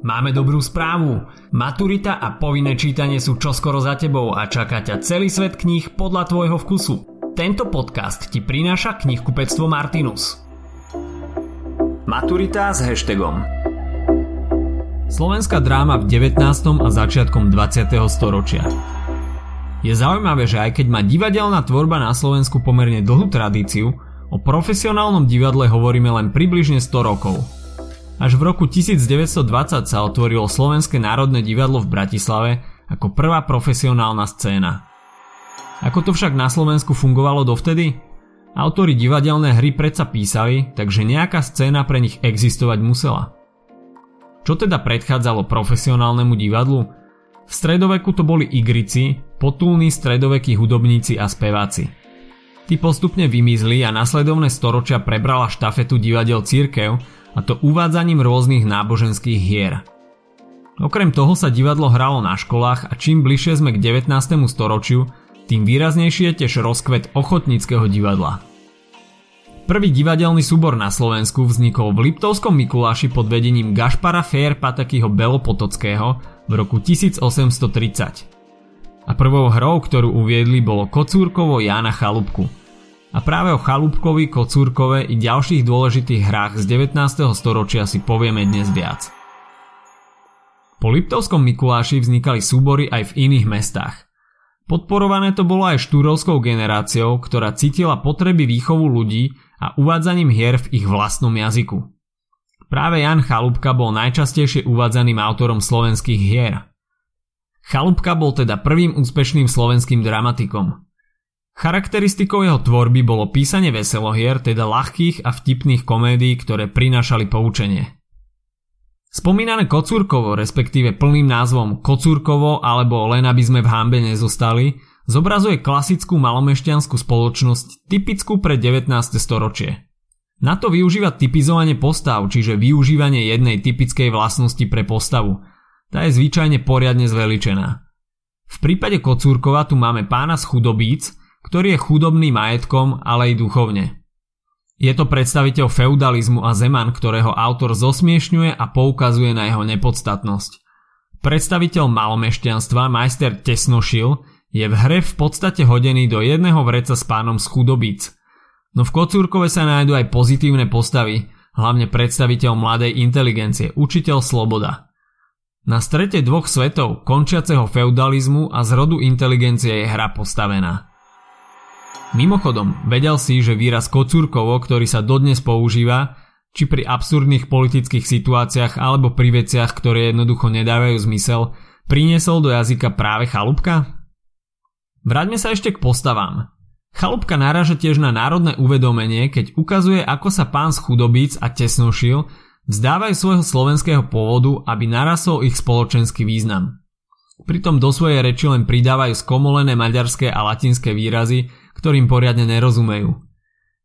Máme dobrú správu. Maturita a povinné čítanie sú čoskoro za tebou a čaká ťa celý svet kníh podľa tvojho vkusu. Tento podcast ti prináša knihkupectvo Martinus. Maturita s hashtagom Slovenská dráma v 19. a začiatkom 20. storočia. Je zaujímavé, že aj keď má divadelná tvorba na Slovensku pomerne dlhú tradíciu, o profesionálnom divadle hovoríme len približne 100 rokov – až v roku 1920 sa otvorilo Slovenské národné divadlo v Bratislave ako prvá profesionálna scéna. Ako to však na Slovensku fungovalo dovtedy? Autori divadelné hry predsa písali, takže nejaká scéna pre nich existovať musela. Čo teda predchádzalo profesionálnemu divadlu? V stredoveku to boli igrici, potulní stredovekí hudobníci a speváci. Tí postupne vymizli a nasledovné storočia prebrala štafetu divadel církev, a to uvádzaním rôznych náboženských hier. Okrem toho sa divadlo hralo na školách a čím bližšie sme k 19. storočiu, tým výraznejšie je tiež rozkvet ochotníckého divadla. Prvý divadelný súbor na Slovensku vznikol v Liptovskom Mikuláši pod vedením Gašpara Fér Patakyho Belopotockého v roku 1830. A prvou hrou, ktorú uviedli, bolo Kocúrkovo Jána Chalúbku – a práve o Chalúbkovi, Kocúrkove i ďalších dôležitých hrách z 19. storočia si povieme dnes viac. Po Liptovskom Mikuláši vznikali súbory aj v iných mestách. Podporované to bolo aj štúrovskou generáciou, ktorá cítila potreby výchovu ľudí a uvádzaním hier v ich vlastnom jazyku. Práve Jan Chalúbka bol najčastejšie uvádzaným autorom slovenských hier. Chalúbka bol teda prvým úspešným slovenským dramatikom – Charakteristikou jeho tvorby bolo písanie veselohier, teda ľahkých a vtipných komédií, ktoré prinášali poučenie. Spomínané Kocúrkovo, respektíve plným názvom Kocúrkovo alebo Len aby sme v hambe nezostali, zobrazuje klasickú malomešťanskú spoločnosť typickú pre 19. storočie. Na to využíva typizovanie postav, čiže využívanie jednej typickej vlastnosti pre postavu. Tá je zvyčajne poriadne zveličená. V prípade Kocúrkova tu máme pána z chudobíc, ktorý je chudobný majetkom, ale i duchovne. Je to predstaviteľ feudalizmu a zeman, ktorého autor zosmiešňuje a poukazuje na jeho nepodstatnosť. Predstaviteľ malomešťanstva, majster Tesnošil, je v hre v podstate hodený do jedného vreca s pánom z chudobíc. No v Kocúrkove sa nájdú aj pozitívne postavy, hlavne predstaviteľ mladej inteligencie, učiteľ Sloboda. Na strete dvoch svetov, končiaceho feudalizmu a zrodu inteligencie je hra postavená. Mimochodom, vedel si, že výraz kocúrkovo, ktorý sa dodnes používa, či pri absurdných politických situáciách alebo pri veciach, ktoré jednoducho nedávajú zmysel, priniesol do jazyka práve chalúbka? Vráťme sa ešte k postavám. Chalúbka naráža tiež na národné uvedomenie, keď ukazuje, ako sa pán z chudobíc a tesnošil vzdávajú svojho slovenského pôvodu, aby narasol ich spoločenský význam. Pritom do svojej reči len pridávajú skomolené maďarské a latinské výrazy, ktorým poriadne nerozumejú.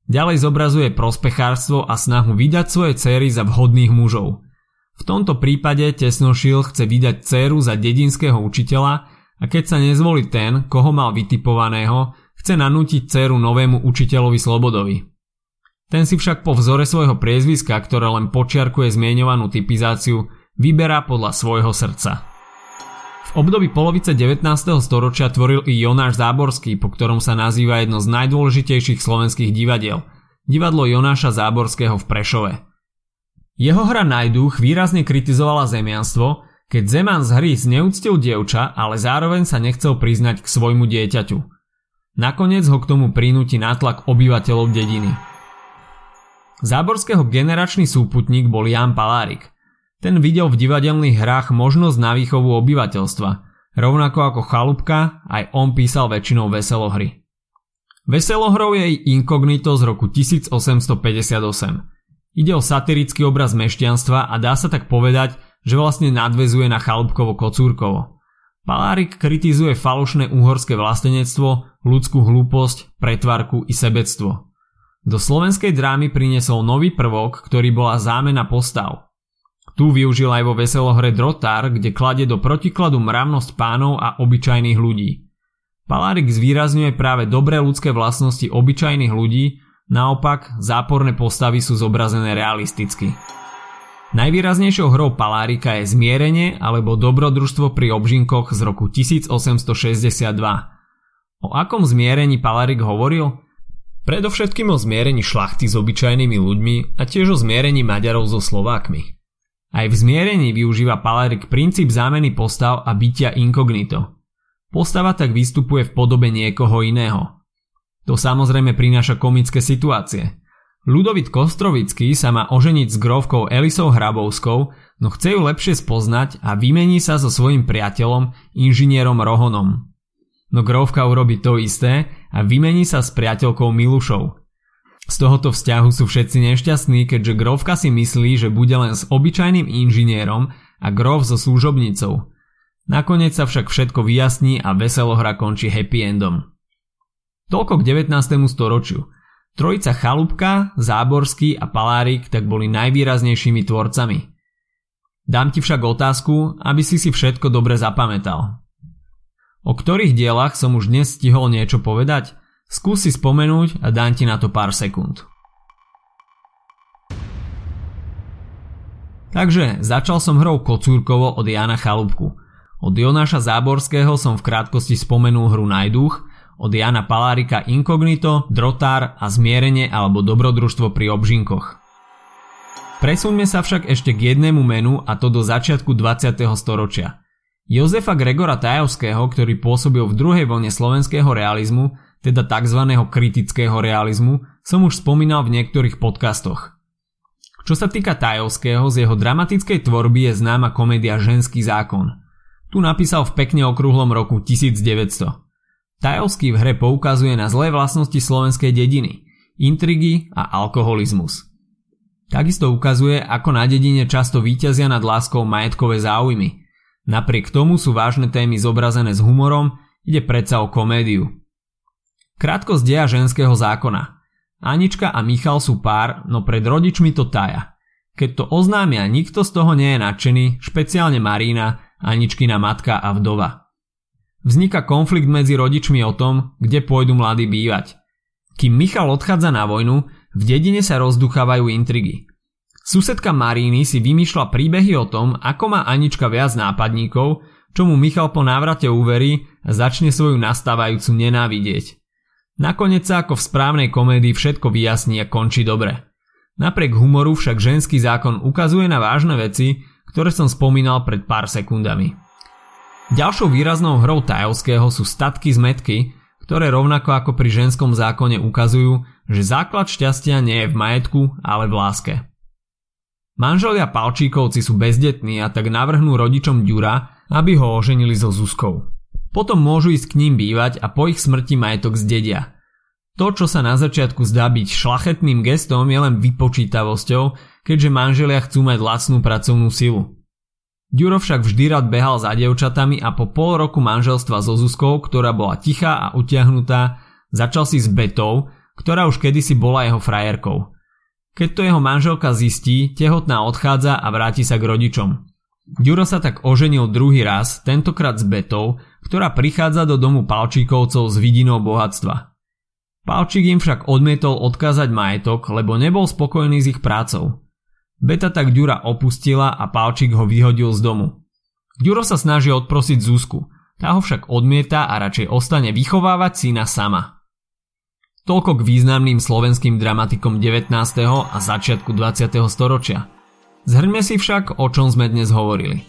Ďalej zobrazuje prospechárstvo a snahu vydať svoje céry za vhodných mužov. V tomto prípade Tesnošil chce vydať céru za dedinského učiteľa a keď sa nezvolí ten, koho mal vytipovaného, chce nanútiť céru novému učiteľovi Slobodovi. Ten si však po vzore svojho priezviska, ktoré len počiarkuje zmienovanú typizáciu, vyberá podľa svojho srdca období polovice 19. storočia tvoril i Jonáš Záborský, po ktorom sa nazýva jedno z najdôležitejších slovenských divadiel. Divadlo Jonáša Záborského v Prešove. Jeho hra Najduch výrazne kritizovala zemianstvo, keď Zeman z hry zneúctil dievča, ale zároveň sa nechcel priznať k svojmu dieťaťu. Nakoniec ho k tomu prinúti nátlak obyvateľov dediny. Záborského generačný súputník bol Jan Palárik – ten videl v divadelných hrách možnosť na výchovu obyvateľstva, rovnako ako Chalúbka, aj on písal väčšinou veselohry. Veselohrou je Inkognito z roku 1858. Ide o satirický obraz mešťanstva a dá sa tak povedať, že vlastne nadvezuje na Chalúbkovo Kocúrkovo. Palárik kritizuje falošné uhorské vlastenectvo, ľudskú hlúposť, pretvarku i sebectvo. Do slovenskej drámy priniesol nový prvok, ktorý bola zámena postav. Tu využil aj vo veselohre Drotár, kde kladie do protikladu mravnosť pánov a obyčajných ľudí. Palárik zvýrazňuje práve dobré ľudské vlastnosti obyčajných ľudí, naopak záporné postavy sú zobrazené realisticky. Najvýraznejšou hrou Palárika je Zmierenie alebo Dobrodružstvo pri obžinkoch z roku 1862. O akom zmierení Palárik hovoril? Predovšetkým o zmierení šlachty s obyčajnými ľuďmi a tiež o zmierení Maďarov so Slovákmi. Aj v zmierení využíva Palárik princíp zámeny postav a bytia inkognito. Postava tak vystupuje v podobe niekoho iného. To samozrejme prináša komické situácie – Ludovit Kostrovický sa má oženiť s grovkou Elisou Hrabovskou, no chce ju lepšie spoznať a vymení sa so svojím priateľom, inžinierom Rohonom. No grovka urobí to isté a vymení sa s priateľkou Milušou. Z tohoto vzťahu sú všetci nešťastní, keďže grovka si myslí, že bude len s obyčajným inžinierom a grov so služobnicou. Nakoniec sa však všetko vyjasní a veselohra končí happy endom. Toľko k 19. storočiu – Trojica Chalúbka, Záborský a Palárik tak boli najvýraznejšími tvorcami. Dám ti však otázku, aby si si všetko dobre zapamätal. O ktorých dielach som už dnes stihol niečo povedať? Skús si spomenúť a dám ti na to pár sekúnd. Takže začal som hrou Kocúrkovo od Jana Chalúbku. Od Jonáša Záborského som v krátkosti spomenul hru Najduch od Jana Palárika Inkognito, Drotár a Zmierenie alebo Dobrodružstvo pri obžinkoch. Presuňme sa však ešte k jednému menu a to do začiatku 20. storočia. Jozefa Gregora Tajovského, ktorý pôsobil v druhej vlne slovenského realizmu, teda tzv. kritického realizmu, som už spomínal v niektorých podcastoch. Čo sa týka Tajovského, z jeho dramatickej tvorby je známa komédia Ženský zákon. Tu napísal v pekne okrúhlom roku 1900. Tajovský v hre poukazuje na zlé vlastnosti slovenskej dediny, intrigy a alkoholizmus. Takisto ukazuje, ako na dedine často víťazia nad láskou majetkové záujmy. Napriek tomu sú vážne témy zobrazené s humorom, ide predsa o komédiu. Krátko z deja ženského zákona. Anička a Michal sú pár, no pred rodičmi to taja. Keď to oznámia, nikto z toho nie je nadšený, špeciálne Marína, Aničkina matka a vdova. Vzniká konflikt medzi rodičmi o tom, kde pôjdu mladí bývať. Kým Michal odchádza na vojnu, v dedine sa rozduchávajú intrigy. Susedka Maríny si vymýšľa príbehy o tom, ako má Anička viac nápadníkov, čomu Michal po návrate uverí a začne svoju nastávajúcu nenávidieť. Nakoniec sa ako v správnej komédii všetko vyjasní a končí dobre. Napriek humoru však ženský zákon ukazuje na vážne veci, ktoré som spomínal pred pár sekundami. Ďalšou výraznou hrou Tajovského sú statky z metky, ktoré rovnako ako pri ženskom zákone ukazujú, že základ šťastia nie je v majetku, ale v láske. Manželia Palčíkovci sú bezdetní a tak navrhnú rodičom Ďura, aby ho oženili so Zuzkou. Potom môžu ísť k ním bývať a po ich smrti majetok zdedia. To, čo sa na začiatku zdá byť šlachetným gestom, je len vypočítavosťou, keďže manželia chcú mať lacnú pracovnú silu. Ďuro však vždy rád behal za dievčatami a po pol roku manželstva so Zuzkou, ktorá bola tichá a utiahnutá, začal si s Betou, ktorá už kedysi bola jeho frajerkou. Keď to jeho manželka zistí, tehotná odchádza a vráti sa k rodičom. Ďuro sa tak oženil druhý raz, tentokrát s Betou, ktorá prichádza do domu Palčíkovcov s vidinou bohatstva. Palčík im však odmietol odkázať majetok, lebo nebol spokojný s ich prácou. Beta tak Ďura opustila a Palčík ho vyhodil z domu. Ďuro sa snaží odprosiť Zuzku, tá ho však odmieta a radšej ostane vychovávať syna sama. Toľko k významným slovenským dramatikom 19. a začiatku 20. storočia. Zhrňme si však, o čom sme dnes hovorili.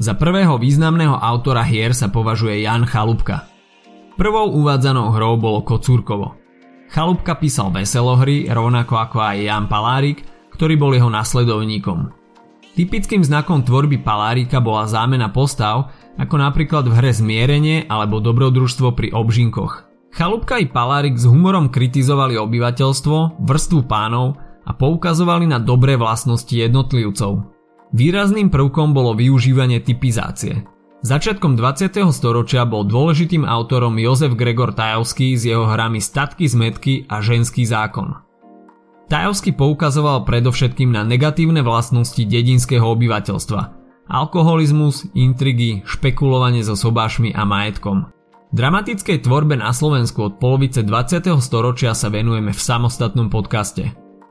Za prvého významného autora hier sa považuje Jan Chalúbka. Prvou uvádzanou hrou bolo Kocúrkovo. Chalúbka písal veselohry, rovnako ako aj Jan Palárik ktorý bol jeho nasledovníkom. Typickým znakom tvorby Palárika bola zámena postav, ako napríklad v hre Zmierenie alebo Dobrodružstvo pri obžinkoch. Chalúbka i Palárik s humorom kritizovali obyvateľstvo, vrstvu pánov a poukazovali na dobré vlastnosti jednotlivcov. Výrazným prvkom bolo využívanie typizácie. Začiatkom 20. storočia bol dôležitým autorom Jozef Gregor Tajovský s jeho hrami Statky z metky a Ženský zákon. Tajovsky poukazoval predovšetkým na negatívne vlastnosti dedinského obyvateľstva. Alkoholizmus, intrigy, špekulovanie so sobášmi a majetkom. Dramatickej tvorbe na Slovensku od polovice 20. storočia sa venujeme v samostatnom podcaste.